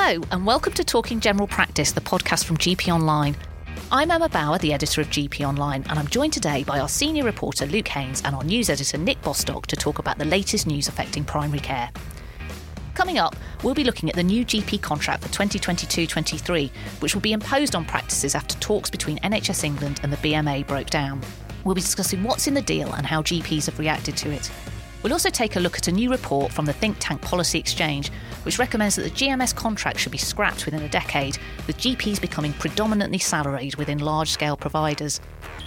Hello, and welcome to Talking General Practice, the podcast from GP Online. I'm Emma Bower, the editor of GP Online, and I'm joined today by our senior reporter Luke Haynes and our news editor Nick Bostock to talk about the latest news affecting primary care. Coming up, we'll be looking at the new GP contract for 2022 23, which will be imposed on practices after talks between NHS England and the BMA broke down. We'll be discussing what's in the deal and how GPs have reacted to it. We'll also take a look at a new report from the think tank Policy Exchange, which recommends that the GMS contract should be scrapped within a decade, with GPs becoming predominantly salaried within large scale providers.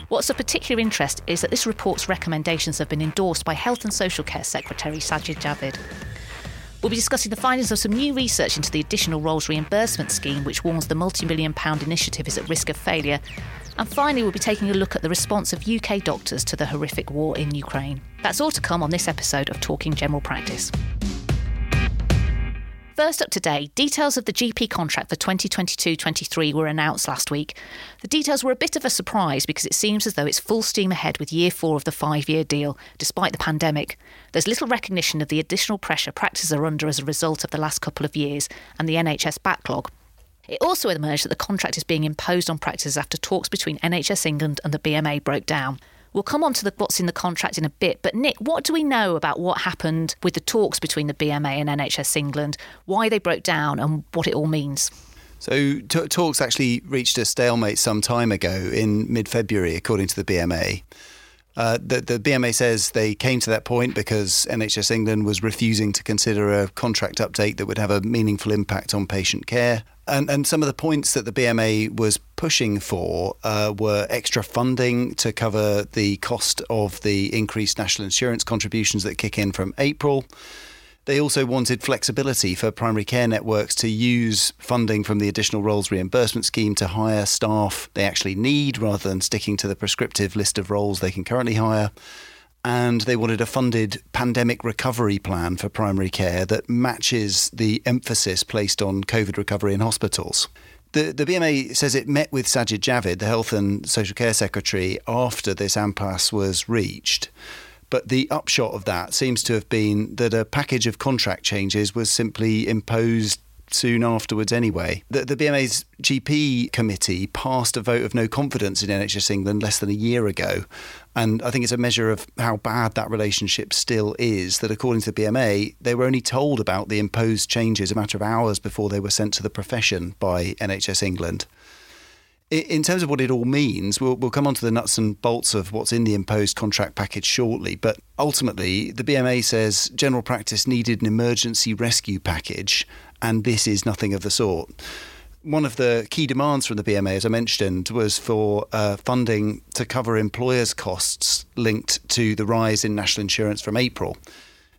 What's of particular interest is that this report's recommendations have been endorsed by Health and Social Care Secretary Sajid Javid. We'll be discussing the findings of some new research into the additional roles reimbursement scheme, which warns the multi million pound initiative is at risk of failure. And finally, we'll be taking a look at the response of UK doctors to the horrific war in Ukraine. That's all to come on this episode of Talking General Practice. First up today, details of the GP contract for 2022 23 were announced last week. The details were a bit of a surprise because it seems as though it's full steam ahead with year four of the five year deal, despite the pandemic. There's little recognition of the additional pressure practices are under as a result of the last couple of years and the NHS backlog. It also emerged that the contract is being imposed on practices after talks between NHS England and the BMA broke down. We'll come on to the, what's in the contract in a bit, but Nick, what do we know about what happened with the talks between the BMA and NHS England, why they broke down, and what it all means? So, t- talks actually reached a stalemate some time ago in mid February, according to the BMA. Uh, the, the, BMA says they came to that point because NHS England was refusing to consider a contract update that would have a meaningful impact on patient care. And, and some of the points that the BMA was pushing for uh, were extra funding to cover the cost of the increased national insurance contributions that kick in from April. They also wanted flexibility for primary care networks to use funding from the additional roles reimbursement scheme to hire staff they actually need rather than sticking to the prescriptive list of roles they can currently hire and they wanted a funded pandemic recovery plan for primary care that matches the emphasis placed on COVID recovery in hospitals. The, the BMA says it met with Sajid Javid, the Health and Social Care Secretary, after this impasse was reached. But the upshot of that seems to have been that a package of contract changes was simply imposed soon afterwards anyway. The, the BMA's GP committee passed a vote of no confidence in NHS England less than a year ago. And I think it's a measure of how bad that relationship still is that, according to the BMA, they were only told about the imposed changes a matter of hours before they were sent to the profession by NHS England. In terms of what it all means, we'll, we'll come on to the nuts and bolts of what's in the imposed contract package shortly. But ultimately, the BMA says general practice needed an emergency rescue package and this is nothing of the sort. One of the key demands from the BMA, as I mentioned, was for uh, funding to cover employers' costs linked to the rise in national insurance from April.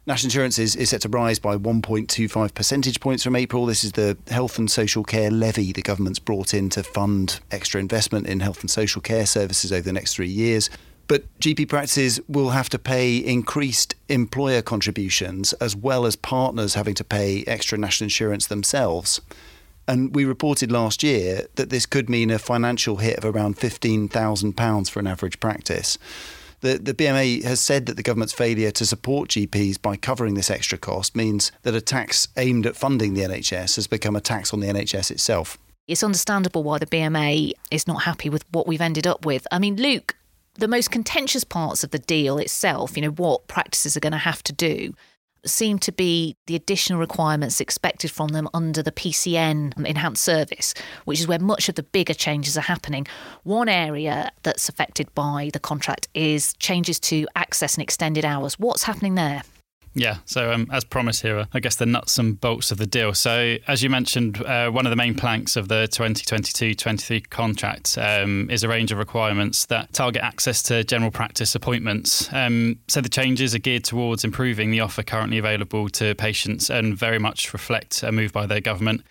National insurance is, is set to rise by 1.25 percentage points from April. This is the health and social care levy the government's brought in to fund extra investment in health and social care services over the next three years. But GP practices will have to pay increased employer contributions as well as partners having to pay extra national insurance themselves. And we reported last year that this could mean a financial hit of around £15,000 for an average practice. The, the BMA has said that the government's failure to support GPs by covering this extra cost means that a tax aimed at funding the NHS has become a tax on the NHS itself. It's understandable why the BMA is not happy with what we've ended up with. I mean, Luke, the most contentious parts of the deal itself, you know, what practices are going to have to do, seem to be the additional requirements expected from them under the PCN enhanced service, which is where much of the bigger changes are happening. One area that's affected by the contract is changes to access and extended hours. What's happening there? Yeah, so um, as promised here, I guess the nuts and bolts of the deal. So, as you mentioned, uh, one of the main planks of the 2022 23 contract um, is a range of requirements that target access to general practice appointments. Um, so, the changes are geared towards improving the offer currently available to patients and very much reflect a move by their government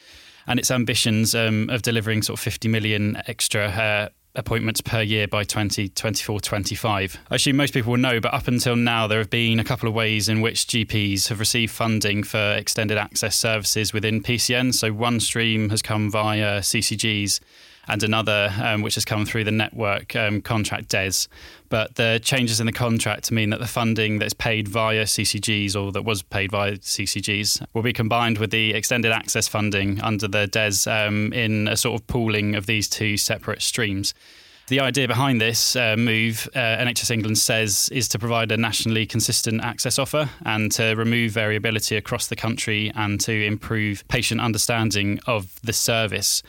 and its ambitions um, of delivering sort of 50 million extra uh, appointments per year by 2024 25. I assume most people will know, but up until now, there have been a couple of ways in which GPs have received funding for extended access services within PCN. So one stream has come via CCGs. And another um, which has come through the network um, contract DES. But the changes in the contract mean that the funding that's paid via CCGs or that was paid via CCGs will be combined with the extended access funding under the DES um, in a sort of pooling of these two separate streams. The idea behind this uh, move, uh, NHS England says, is to provide a nationally consistent access offer and to remove variability across the country and to improve patient understanding of the service.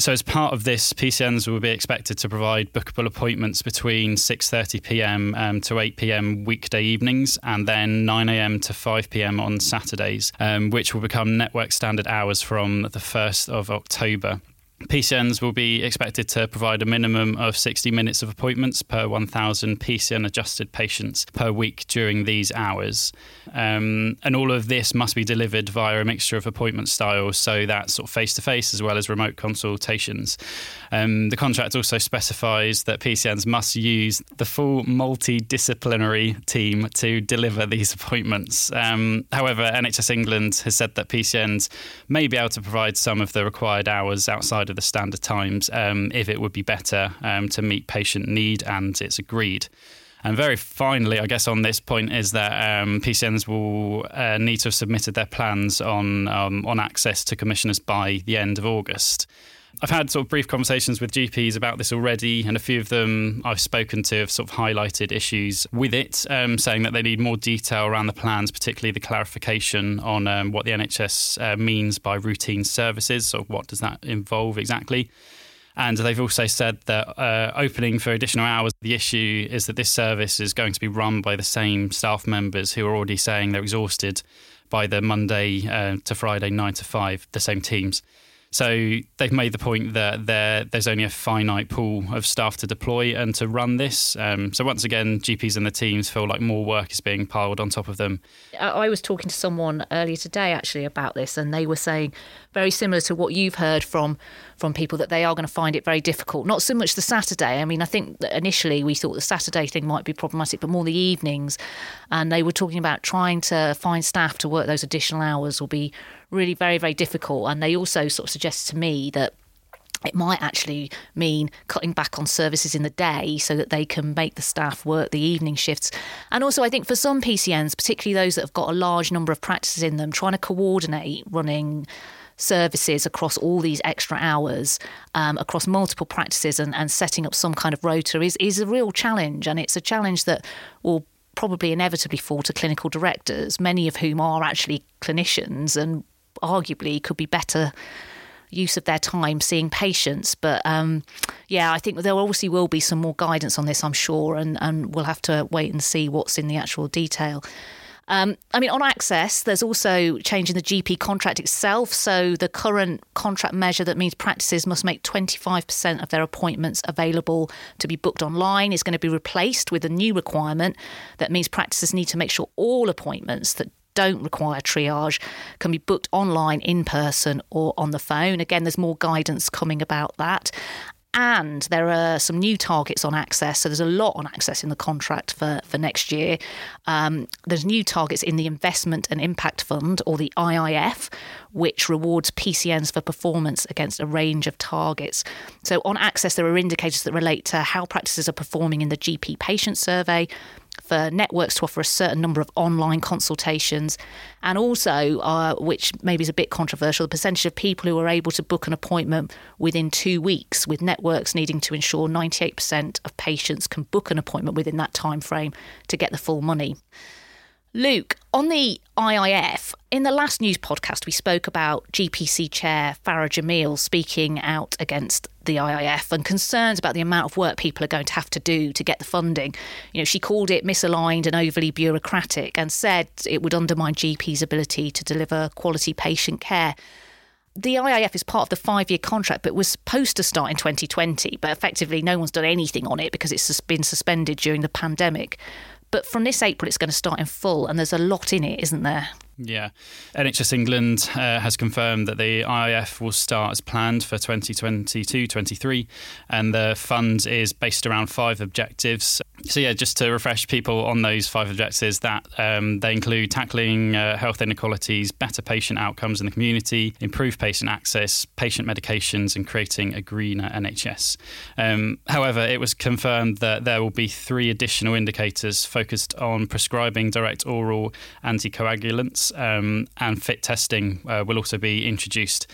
So, as part of this, PCNs will be expected to provide bookable appointments between 6:30 p.m. Um, to 8 p.m. weekday evenings, and then 9 a.m. to 5 p.m. on Saturdays, um, which will become network standard hours from the 1st of October. PCNs will be expected to provide a minimum of 60 minutes of appointments per 1,000 PCN adjusted patients per week during these hours. Um, and all of this must be delivered via a mixture of appointment styles, so that's sort of face to face as well as remote consultations. Um, the contract also specifies that PCNs must use the full multidisciplinary team to deliver these appointments. Um, however, NHS England has said that PCNs may be able to provide some of the required hours outside outside of the standard times um, if it would be better um, to meet patient need, and it's agreed. And very finally, I guess on this point is that um, PCNs will uh, need to have submitted their plans on um, on access to commissioners by the end of August. I've had sort of brief conversations with GPs about this already, and a few of them I've spoken to have sort of highlighted issues with it, um, saying that they need more detail around the plans, particularly the clarification on um, what the NHS uh, means by routine services. So, what does that involve exactly? And they've also said that uh, opening for additional hours, the issue is that this service is going to be run by the same staff members who are already saying they're exhausted by the Monday uh, to Friday, nine to five, the same teams. So they've made the point that there's only a finite pool of staff to deploy and to run this. Um, so once again, GPs and the teams feel like more work is being piled on top of them. I was talking to someone earlier today actually about this, and they were saying very similar to what you've heard from from people that they are going to find it very difficult. Not so much the Saturday. I mean, I think initially we thought the Saturday thing might be problematic, but more the evenings. And they were talking about trying to find staff to work those additional hours will be really very, very difficult. And they also sort of suggested to me that it might actually mean cutting back on services in the day so that they can make the staff work the evening shifts. And also, I think for some PCNs, particularly those that have got a large number of practices in them, trying to coordinate running services across all these extra hours um, across multiple practices and, and setting up some kind of rota is, is a real challenge. And it's a challenge that will probably inevitably fall to clinical directors, many of whom are actually clinicians and arguably could be better use of their time seeing patients. But um, yeah, I think there obviously will be some more guidance on this, I'm sure, and, and we'll have to wait and see what's in the actual detail. Um, I mean, on access, there's also change in the GP contract itself. So the current contract measure that means practices must make 25% of their appointments available to be booked online is going to be replaced with a new requirement that means practices need to make sure all appointments that don't require triage can be booked online, in person, or on the phone. Again, there's more guidance coming about that. And there are some new targets on access. So there's a lot on access in the contract for, for next year. Um, there's new targets in the Investment and Impact Fund, or the IIF, which rewards PCNs for performance against a range of targets. So on access, there are indicators that relate to how practices are performing in the GP patient survey, for networks to offer a certain number of online consultations, and also, uh, which maybe is a bit controversial, the percentage of people who are able to book an appointment within two weeks, with networks needing to ensure 98% of patients can book an appointment within that time frame to get the full money. Luke, on the IIF, in the last news podcast, we spoke about GPC Chair Farah Jameel speaking out against the IIF and concerns about the amount of work people are going to have to do to get the funding. You know, she called it misaligned and overly bureaucratic and said it would undermine GPs' ability to deliver quality patient care the IIF is part of the five year contract, but was supposed to start in 2020. But effectively, no one's done anything on it because it's been suspended during the pandemic. But from this April, it's going to start in full, and there's a lot in it, isn't there? Yeah. NHS England uh, has confirmed that the IIF will start as planned for 2022 23, and the fund is based around five objectives. So, yeah, just to refresh people on those five objectives, that um, they include tackling uh, health inequalities, better patient outcomes in the community, improve patient access, patient medications, and creating a greener NHS. Um, however, it was confirmed that there will be three additional indicators focused on prescribing direct oral anticoagulants um, and fit testing uh, will also be introduced.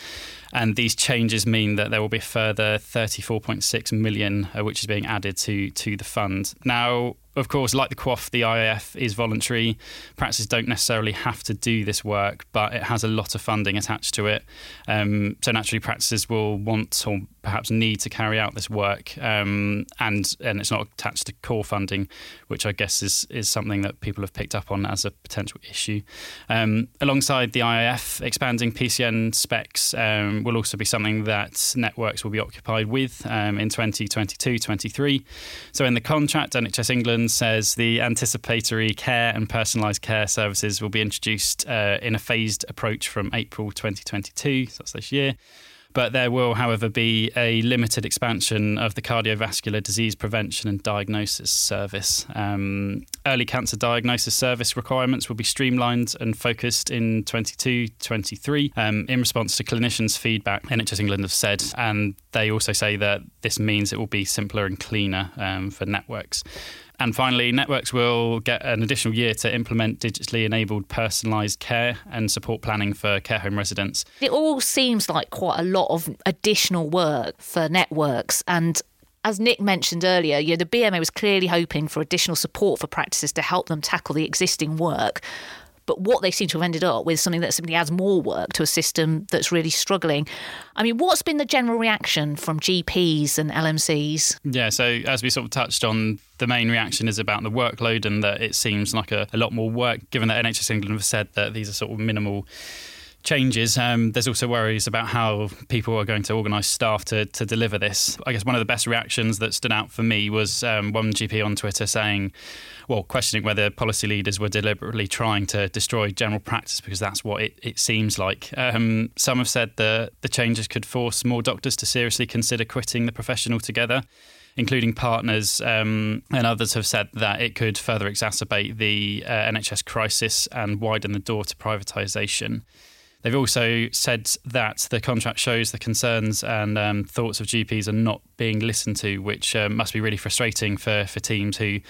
And these changes mean that there will be further 34.6 million, uh, which is being added to to the fund. Now, of course, like the QOF, the IIF is voluntary. Practices don't necessarily have to do this work, but it has a lot of funding attached to it. Um, so naturally, practices will want or perhaps need to carry out this work, um, and and it's not attached to core funding, which I guess is is something that people have picked up on as a potential issue. Um, alongside the IIF, expanding PCN specs um, will also be something that networks will be occupied with um, in 2022-23. So in the contract, NHS England says the anticipatory care and personalised care services will be introduced uh, in a phased approach from April 2022, so that's this year. But there will, however, be a limited expansion of the cardiovascular disease prevention and diagnosis service. Um, early cancer diagnosis service requirements will be streamlined and focused in 22 23 um, in response to clinicians' feedback, NHS England have said. And they also say that this means it will be simpler and cleaner um, for networks. And finally, networks will get an additional year to implement digitally enabled personalised care and support planning for care home residents. It all seems like quite a lot of additional work for networks. And as Nick mentioned earlier, you know, the BMA was clearly hoping for additional support for practices to help them tackle the existing work. But what they seem to have ended up with something that simply adds more work to a system that's really struggling. I mean, what's been the general reaction from GPs and LMCs? Yeah, so as we sort of touched on, the main reaction is about the workload and that it seems like a, a lot more work, given that NHS England have said that these are sort of minimal changes, um, there's also worries about how people are going to organise staff to, to deliver this. I guess one of the best reactions that stood out for me was um, one GP on Twitter saying, well, questioning whether policy leaders were deliberately trying to destroy general practice because that's what it, it seems like. Um, some have said that the changes could force more doctors to seriously consider quitting the profession altogether including partners, um, and others have said that it could further exacerbate the uh, NHS crisis and widen the door to privatisation. They've also said that the contract shows the concerns and um, thoughts of GPs are not being listened to, which uh, must be really frustrating for, for teams who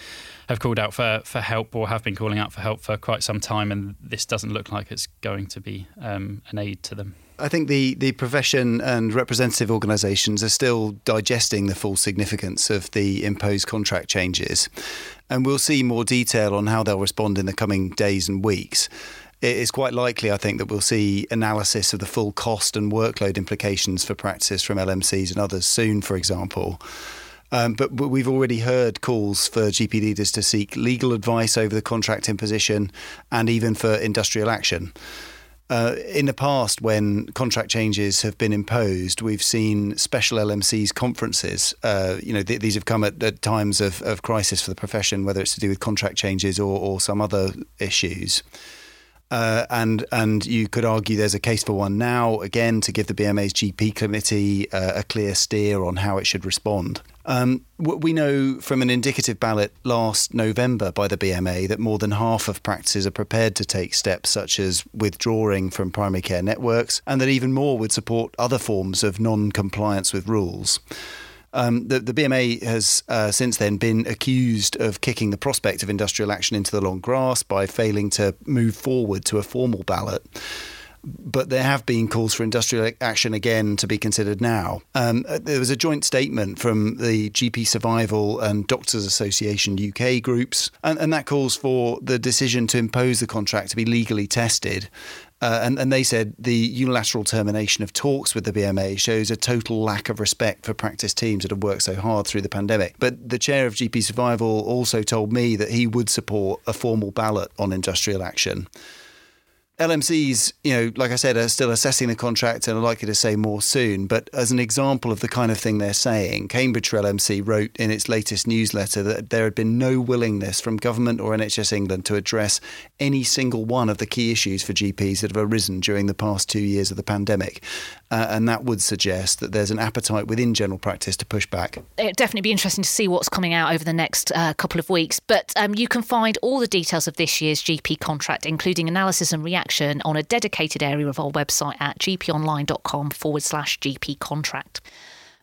have called out for, for help or have been calling out for help for quite some time, and this doesn't look like it's going to be um, an aid to them. I think the, the profession and representative organisations are still digesting the full significance of the imposed contract changes. And we'll see more detail on how they'll respond in the coming days and weeks it is quite likely, I think, that we'll see analysis of the full cost and workload implications for practice from LMCs and others soon, for example. Um, but, but, we've already heard calls for GP leaders to seek legal advice over the contract imposition and even for industrial action. Uh, in the past, when contract changes have been imposed, we've seen special LMCs conferences. Uh, you know, th- these have come at, at times of, of, crisis for the profession, whether it's to do with contract changes or, or some other issues. Uh, and and you could argue there's a case for one now again to give the BMA's GP committee uh, a clear steer on how it should respond. Um, we know from an indicative ballot last November by the BMA that more than half of practices are prepared to take steps such as withdrawing from primary care networks, and that even more would support other forms of non compliance with rules. Um, the, the, BMA has uh, since then been accused of kicking the prospect of industrial action into the long grass by failing to move forward to a formal ballot but there have been calls for industrial action again to be considered now. Um, uh, there was a joint statement from the GP Survival and Doctors Association UK groups, and, and that calls for the decision to impose the contract to be legally tested uh, and, and they said the unilateral termination of talks with the BMA shows a total lack of respect for practice teams that have worked so hard through the pandemic. But the chair of GP Survival also told me that he would support a formal ballot on industrial action. LMCs, you know, like I said, are still assessing the contract and are likely to say more soon. But as an example of the kind of thing they're saying, Cambridgeshire LMC wrote in its latest newsletter that there had been no willingness from government or NHS England to address any single one of the key issues for GPs that have arisen during the past two years of the pandemic. Uh, and that would suggest that there's an appetite within general practice to push back. It'd definitely be interesting to see what's coming out over the next uh, couple of weeks. But um, you can find all the details of this year's GP contract, including analysis and reaction, on a dedicated area of our website at gponline.com forward slash GP contract.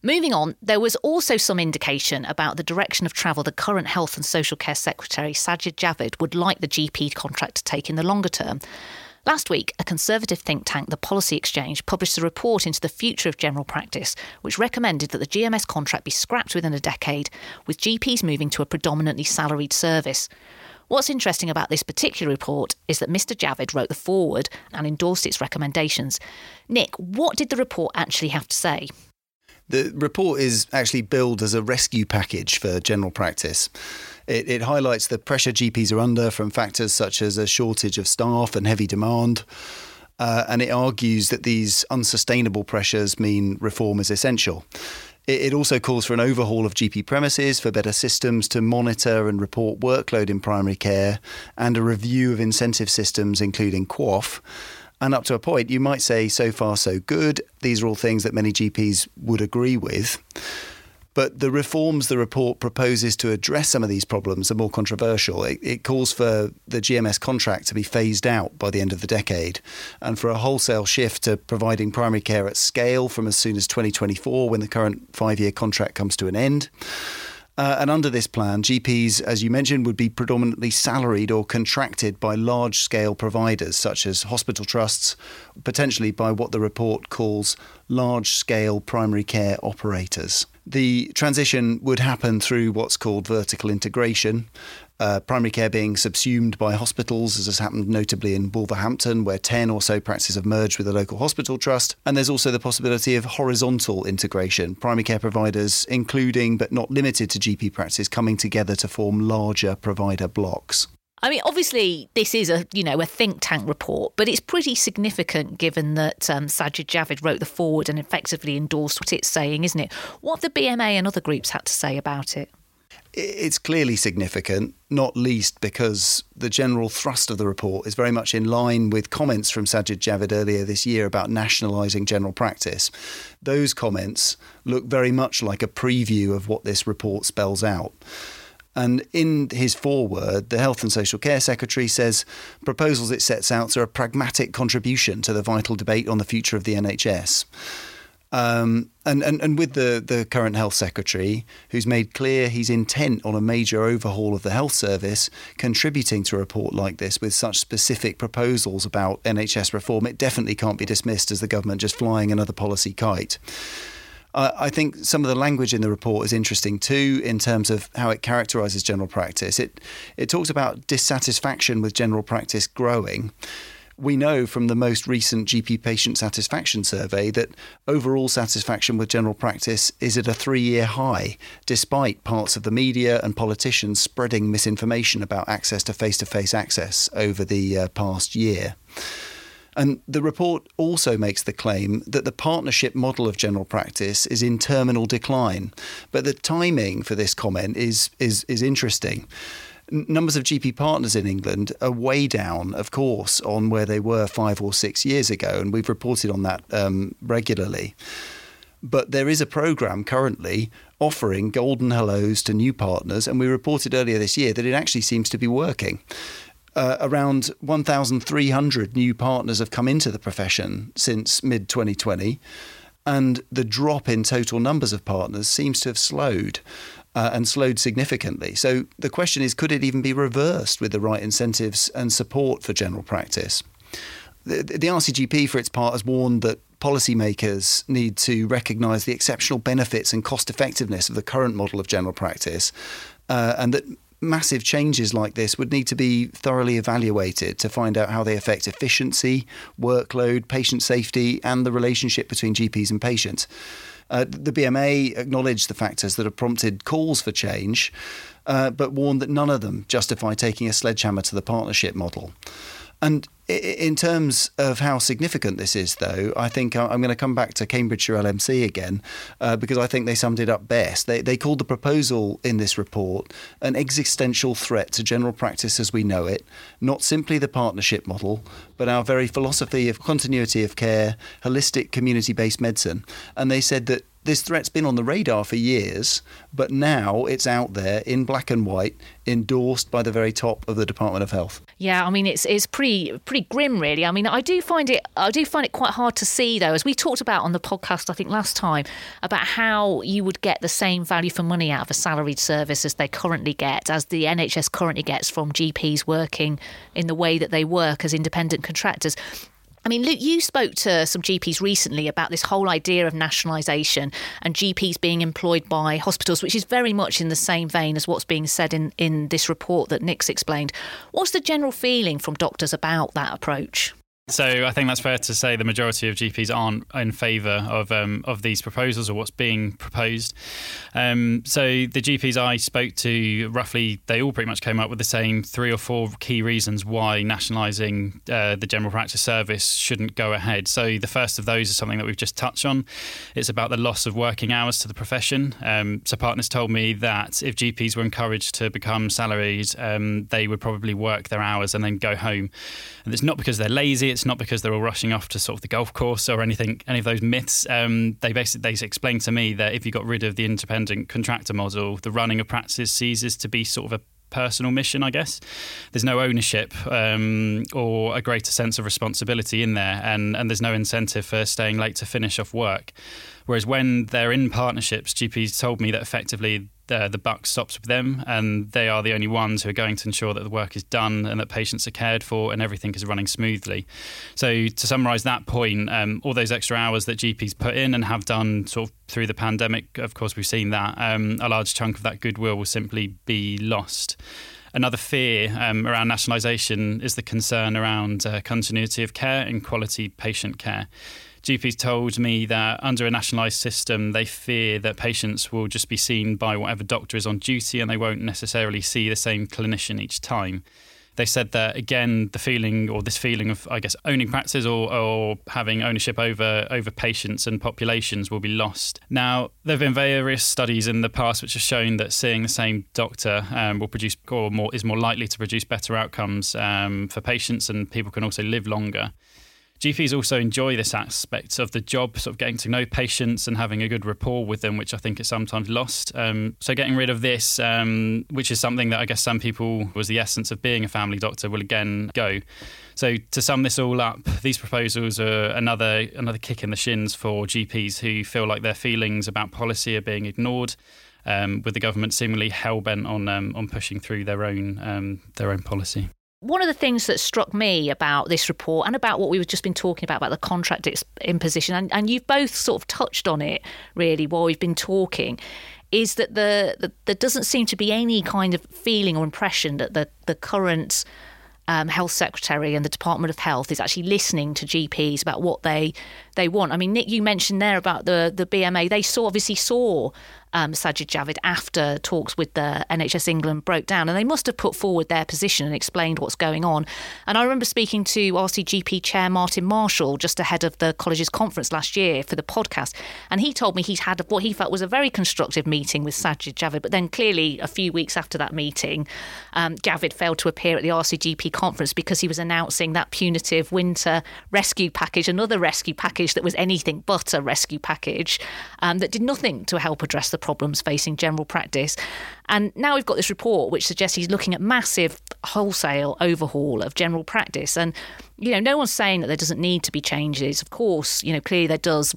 Moving on, there was also some indication about the direction of travel the current Health and Social Care Secretary Sajid Javid would like the GP contract to take in the longer term. Last week, a conservative think tank, the Policy Exchange, published a report into the future of general practice, which recommended that the GMS contract be scrapped within a decade, with GPs moving to a predominantly salaried service. What's interesting about this particular report is that Mr. Javid wrote the foreword and endorsed its recommendations. Nick, what did the report actually have to say? The report is actually billed as a rescue package for general practice. It, it, highlights the pressure GPs are under from factors such as a shortage of staff and heavy demand. Uh, and it argues that these unsustainable pressures mean reform is essential. It, also calls for an overhaul of GP premises, for better systems to monitor and report workload in primary care, and a review of incentive systems, including QOF. And up to a point, you might say, so far, so good. These are all things that many GPs would agree with. But the reforms the report proposes to address some of these problems are more controversial. It, it, calls for the GMS contract to be phased out by the end of the decade and for a wholesale shift to providing primary care at scale from as soon as 2024 when the current five year contract comes to an end. Uh, and under this plan, GPs, as you mentioned, would be predominantly salaried or contracted by large scale providers such as hospital trusts, potentially by what the report calls large scale primary care operators. The transition would happen through what's called vertical integration, uh, primary care being subsumed by hospitals, as has happened notably in Wolverhampton, where 10 or so practices have merged with a local hospital trust. And there's also the possibility of horizontal integration, primary care providers, including but not limited to GP practices, coming together to form larger provider blocks. I mean, obviously, this is a you know a think tank report, but it's pretty significant given that um, Sajid Javid wrote the foreword and effectively endorsed what it's saying, isn't it? What the BMA and other groups had to say about it? It's clearly significant, not least because the general thrust of the report is very much in line with comments from Sajid Javid earlier this year about nationalising general practice. Those comments look very much like a preview of what this report spells out. And in his foreword, the Health and Social Care Secretary says proposals it sets out are a pragmatic contribution to the vital debate on the future of the NHS. Um, and, and, and with the, the current health secretary, who's made clear he's intent on a major overhaul of the health service, contributing to a report like this with such specific proposals about NHS reform, it definitely can't be dismissed as the government just flying another policy kite. Uh, I think some of the language in the report is interesting too, in terms of how it characterises general practice. It it talks about dissatisfaction with general practice growing we know from the most recent GP patient satisfaction survey that overall satisfaction with general practice is at a three year high, despite parts of the media and politicians spreading misinformation about access to face to face access over the uh, past year. And the report also makes the claim that the partnership model of general practice is in terminal decline. But the timing for this comment is, is, is interesting numbers of GP partners in England are way down, of course, on where they were five or six years ago, and we've reported on that um, regularly. But there is a program currently offering golden hellos to new partners, and we reported earlier this year that it actually seems to be working. Uh, around 1,300 new partners have come into the profession since mid 2020, and the drop in total numbers of partners seems to have slowed uh, and slowed significantly. So the question is could it even be reversed with the right incentives and support for general practice? The, the RCGP, for its part, has warned that policymakers need to recognise the exceptional benefits and cost effectiveness of the current model of general practice, uh, and that massive changes like this would need to be thoroughly evaluated to find out how they affect efficiency, workload, patient safety, and the relationship between GPs and patients. Uh, the BMA acknowledged the factors that have prompted calls for change, uh, but warned that none of them justify taking a sledgehammer to the partnership model. And in terms of how significant this is, though, I think I'm going to come back to Cambridgeshire LMC again uh, because I think they summed it up best. They, they called the proposal in this report an existential threat to general practice as we know it, not simply the partnership model, but our very philosophy of continuity of care, holistic community based medicine. And they said that this threat's been on the radar for years, but now it's out there in black and white, endorsed by the very top of the Department of Health. Yeah, I mean it's it's pretty pretty grim, really. I mean, I do find it I do find it quite hard to see, though, as we talked about on the podcast, I think last time, about how you would get the same value for money out of a salaried service as they currently get, as the NHS currently gets from GPs working in the way that they work as independent contractors. I mean, Luke, you spoke to some GPs recently about this whole idea of nationalisation and GPs being employed by hospitals, which is very much in the same vein as what's being said in, in this report that Nick's explained. What's the general feeling from doctors about that approach? So I think that's fair to say the majority of GPs aren't in favour of um, of these proposals or what's being proposed. Um, so the GPs I spoke to, roughly, they all pretty much came up with the same three or four key reasons why nationalising uh, the general practice service shouldn't go ahead. So the first of those is something that we've just touched on. It's about the loss of working hours to the profession. Um, so partners told me that if GPs were encouraged to become salaried, um, they would probably work their hours and then go home. And it's not because they're lazy it's not because they're all rushing off to sort of the golf course or anything, any of those myths. Um, they basically they explained to me that if you got rid of the independent contractor model, the running of practices ceases to be sort of a personal mission, I guess. There's no ownership um, or a greater sense of responsibility in there, and, and there's no incentive for staying late to finish off work. Whereas when they're in partnerships, GPs told me that effectively the, buck stops with them, and they are the only ones who are going to ensure that the work is done and that patients are cared for and everything is running smoothly. So, to summarise that point, um, all those extra hours that GPs put in and have done sort of through the pandemic, of course, we've seen that um, a large chunk of that goodwill will simply be lost. Another fear um, around nationalisation is the concern around uh, continuity of care and quality patient care. GPs told me that under a nationalised system, they fear that patients will just be seen by whatever doctor is on duty and they won't necessarily see the same clinician each time. They said that again, the feeling or this feeling of, I guess, owning practices or, or having ownership over over patients and populations will be lost. Now, there have been various studies in the past which have shown that seeing the same doctor um, will produce or more is more likely to produce better outcomes um, for patients, and people can also live longer. GPs also enjoy this aspect of the job, sort of getting to know patients and having a good rapport with them, which I think is sometimes lost. Um, so getting rid of this, um, which is something that I guess some people was the essence of being a family doctor, will again go. So to sum this all up, these proposals are another another kick in the shins for GPs who feel like their feelings about policy are being ignored. Um, with the government seemingly hell bent on um, on pushing through their own um, their own policy. One of the things that struck me about this report and about what we've just been talking about, about the contract imposition, and, and you've both sort of touched on it really while we've been talking, is that the, the there doesn't seem to be any kind of feeling or impression that the, the current um, health secretary and the Department of Health is actually listening to GPs about what they they want. I mean, Nick, you mentioned there about the the BMA. They saw obviously saw um, Sajid Javid after talks with the NHS England broke down, and they must have put forward their position and explained what's going on. And I remember speaking to RCGP Chair Martin Marshall just ahead of the college's conference last year for the podcast, and he told me he'd had what he felt was a very constructive meeting with Sajid Javid. But then clearly, a few weeks after that meeting, um, Javid failed to appear at the RCGP conference because he was announcing that punitive winter rescue package, another rescue package that was anything but a rescue package um, that did nothing to help address the problems facing general practice. And now we've got this report which suggests he's looking at massive wholesale overhaul of general practice. And, you know, no one's saying that there doesn't need to be changes. Of course, you know, clearly there does.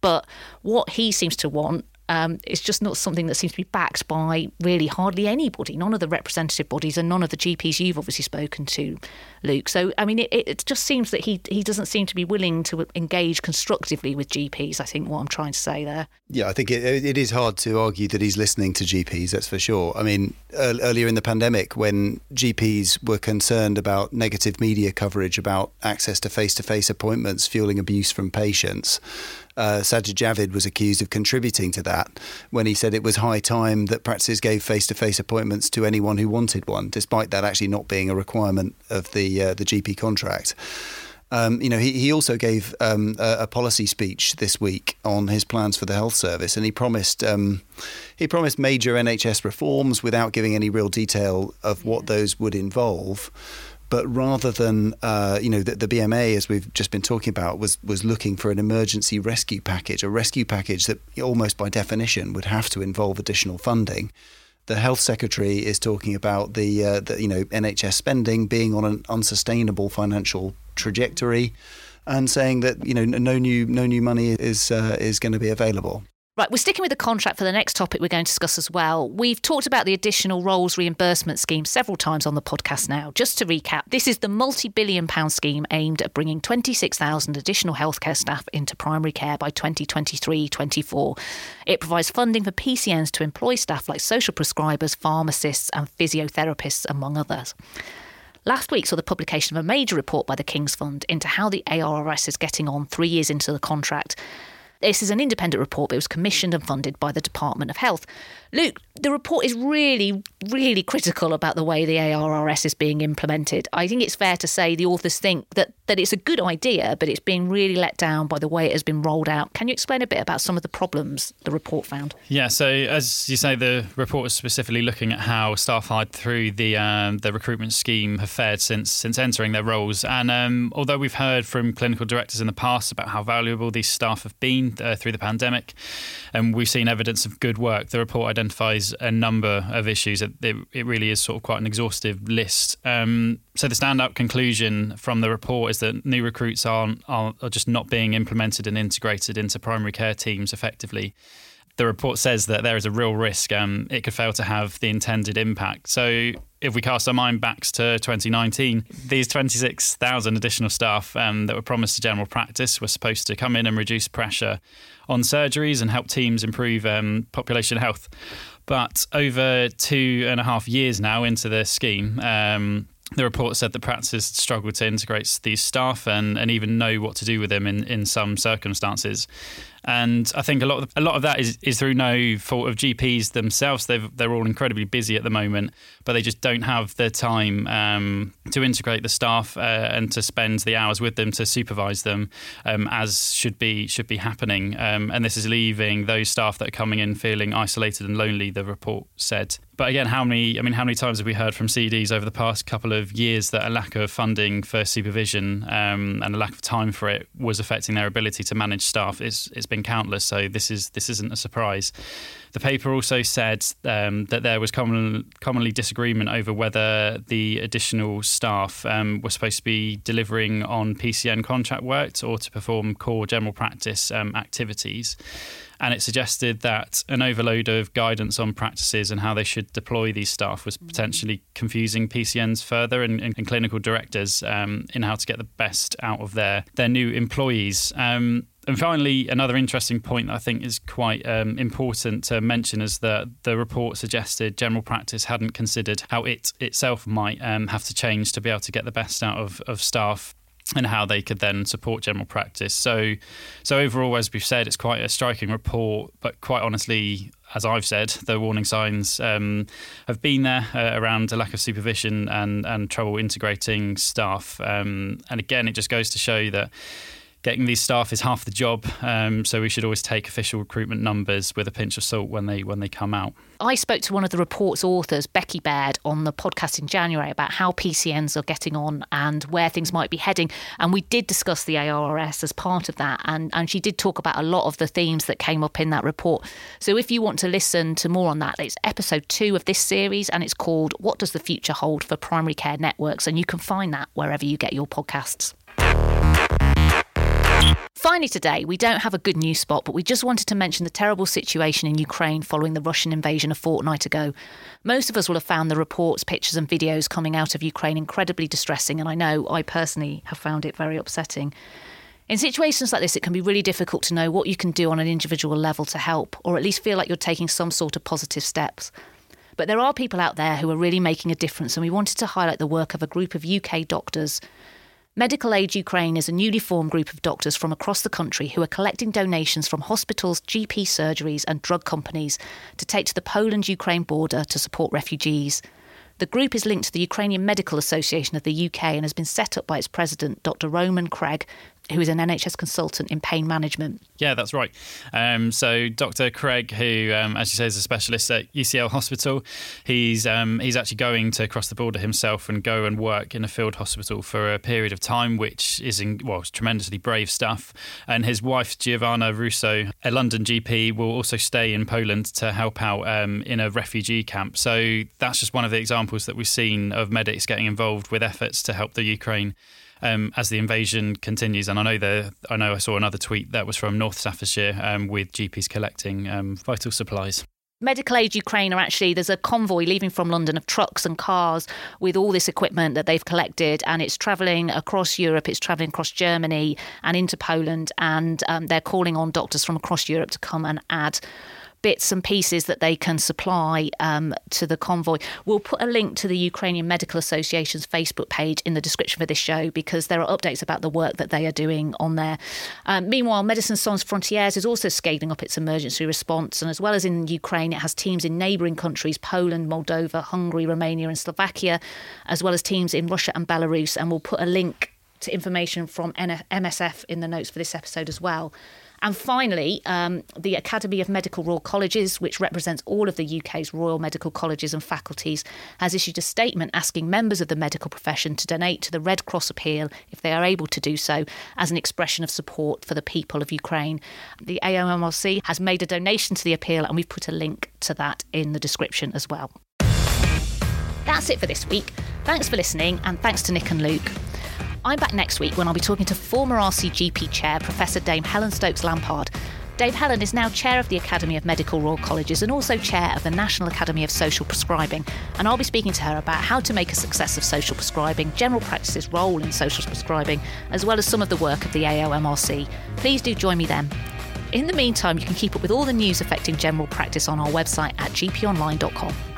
But what he seems to want um, it's just not something that seems to be backed by really hardly anybody, none of the representative bodies and none of the GPs you've obviously spoken to, Luke. So, I mean, it, it just seems that he, he doesn't seem to be willing to engage constructively with GPs, I think, what I'm trying to say there. Yeah, I think it, it is hard to argue that he's listening to GPs, that's for sure. I mean, earlier in the pandemic, when GPs were concerned about negative media coverage about access to face to face appointments fueling abuse from patients, Uh, Sajid Javid was accused of contributing to that when he said it was high time that practices gave face-to-face appointments to anyone who wanted one, despite that actually not being a requirement of the uh, the GP contract. Um, you know, he, he also gave um, a, a, policy speech this week on his plans for the health service, and he promised um, he promised major NHS reforms without giving any real detail of what those would involve. But rather than uh, you know the, the, BMA, as we've just been talking about, was was looking for an emergency rescue package, a rescue package that almost by definition would have to involve additional funding the health secretary is talking about the, uh, the, you know NHS spending being on an unsustainable financial trajectory, and saying that you know no new no new money is uh, is going to be available. Right, we're sticking with the contract for the next topic we're going to discuss as well. We've talked about the additional roles reimbursement scheme several times on the podcast now. Just to recap, this is the multi billion pound scheme aimed at bringing 26,000 additional healthcare staff into primary care by 2023 24. It provides funding for PCNs to employ staff like social prescribers, pharmacists, and physiotherapists, among others. Last week saw the publication of a major report by the King's Fund into how the ARRS is getting on three years into the contract. This is an independent report, but it was commissioned and funded by the Department of Health. Luke, the report is really, really critical about the way the ARRS is being implemented. I think it's fair to say the authors think that, that it's a good idea, but it's being really let down by the way it has been rolled out. Can you explain a bit about some of the problems the report found? Yeah, so as you say, the report is specifically looking at how staff hired through the um, the recruitment scheme have fared since since entering their roles. And um, although we've heard from clinical directors in the past about how valuable these staff have been uh, through the pandemic, and we've seen evidence of good work, the report identifies a number of issues. It, it really is sort of quite an exhaustive list. Um, so the standout conclusion from the report is that new recruits are, are, are just not being implemented and integrated into primary care teams effectively the report says that there is a real risk um, it could fail to have the intended impact. So, if we cast our mind back to 2019, these 26,000 additional staff um, that were promised to general practice were supposed to come in and reduce pressure on surgeries and help teams improve um, population health. But over two and a half years now into the scheme, um, the report said that practices struggled to integrate these staff and, and even know what to do with them in, in some circumstances. And I think a lot of a lot of that is, is through no fault of GPs themselves. they they're all incredibly busy at the moment, but they just don't have the time um, to integrate the staff uh, and to spend the hours with them to supervise them um, as should be should be happening. Um, and this is leaving those staff that are coming in feeling isolated and lonely. The report said. But again, how many? I mean, how many times have we heard from CDs over the past couple of years that a lack of funding for supervision um, and a lack of time for it was affecting their ability to manage staff? It's it's been been countless, so this is this isn't a surprise. The paper also said um, that there was common, commonly disagreement over whether the additional staff um, were supposed to be delivering on PCN contract work or to perform core general practice um, activities. And it suggested that an overload of guidance on practices and how they should deploy these staff was potentially confusing PCNs further and, and clinical directors um, in how to get the best out of their, their new employees. Um, and finally, another interesting point that I think is quite um, important to mention is that the report suggested general practice hadn't considered how it itself might um, have to change to be able to get the best out of, of staff and how they could then support general practice. So, so overall, as we've said, it's quite a striking report. But quite honestly, as I've said, the warning signs um, have been there uh, around a lack of supervision and and trouble integrating staff. Um, and again, it just goes to show that getting these staff is half the job. Um, so we should always take official recruitment numbers with a pinch of salt when they when they come out. I spoke to one of the report's authors, Becky Baird, on the podcast in January about how PCNs are getting on and where things might be heading. And we did discuss the ARRS as part of that. And, and she did talk about a lot of the themes that came up in that report. So if you want to listen to more on that, it's episode two of this series and it's called What Does the Future Hold for Primary Care Networks? And you can find that wherever you get your podcasts. Finally, today, we don't have a good news spot, but we just wanted to mention the terrible situation in Ukraine following the Russian invasion a fortnight ago. Most of us will have found the reports, pictures, and videos coming out of Ukraine incredibly distressing, and I know I personally have found it very upsetting. In situations like this, it can be really difficult to know what you can do on an individual level to help, or at least feel like you're taking some sort of positive steps. But there are people out there who are really making a difference, and we wanted to highlight the work of a group of UK doctors Medical Aid Ukraine is a newly formed group of doctors from across the country who are collecting donations from hospitals, GP surgeries, and drug companies to take to the Poland Ukraine border to support refugees. The group is linked to the Ukrainian Medical Association of the UK and has been set up by its president, Dr. Roman Craig, who is an NHS consultant in pain management. Yeah, that's right. Um, so Dr. Craig, who, um, as you say, is a specialist at UCL Hospital, he's um, he's actually going to cross the border himself and go and work in a field hospital for a period of time, which is in, well, tremendously brave stuff. And his wife Giovanna Russo, a London GP, will also stay in Poland to help out um, in a refugee camp. So that's just one of the examples that we've seen of medics getting involved with efforts to help the Ukraine um, as the invasion continues. And I know the I know I saw another tweet that was from North Staffordshire um, with GPs collecting um, vital supplies. Medical Aid Ukraine are actually, there's a convoy leaving from London of trucks and cars with all this equipment that they've collected, and it's travelling across Europe, it's travelling across Germany and into Poland, and um, they're calling on doctors from across Europe to come and add bits and pieces that they can supply um, to the convoy. We'll put a link to the Ukrainian Medical Association's Facebook page in the description for this show because there are updates about the work that they are doing on there. Um, meanwhile, Médecins Sans Frontières is also scaling up its emergency response, and as well as in Ukraine, it has teams in neighbouring countries Poland, Moldova, Hungary, Romania, and Slovakia, as well as teams in Russia and Belarus. And we'll put a link to information from MSF in the notes for this episode as well. And finally, um, the Academy of Medical Royal Colleges, which represents all of the UK's Royal Medical Colleges and faculties, has issued a statement asking members of the medical profession to donate to the Red Cross appeal if they are able to do so as an expression of support for the people of Ukraine. The AOMRC has made a donation to the appeal, and we've put a link to that in the description as well. That's it for this week. Thanks for listening, and thanks to Nick and Luke. I'm back next week when I'll be talking to former RCGP chair Professor Dame Helen Stokes Lampard. Dame Helen is now chair of the Academy of Medical Royal Colleges and also chair of the National Academy of Social Prescribing. And I'll be speaking to her about how to make a success of social prescribing, general practice's role in social prescribing, as well as some of the work of the AOMRC. Please do join me then. In the meantime, you can keep up with all the news affecting general practice on our website at gponline.com.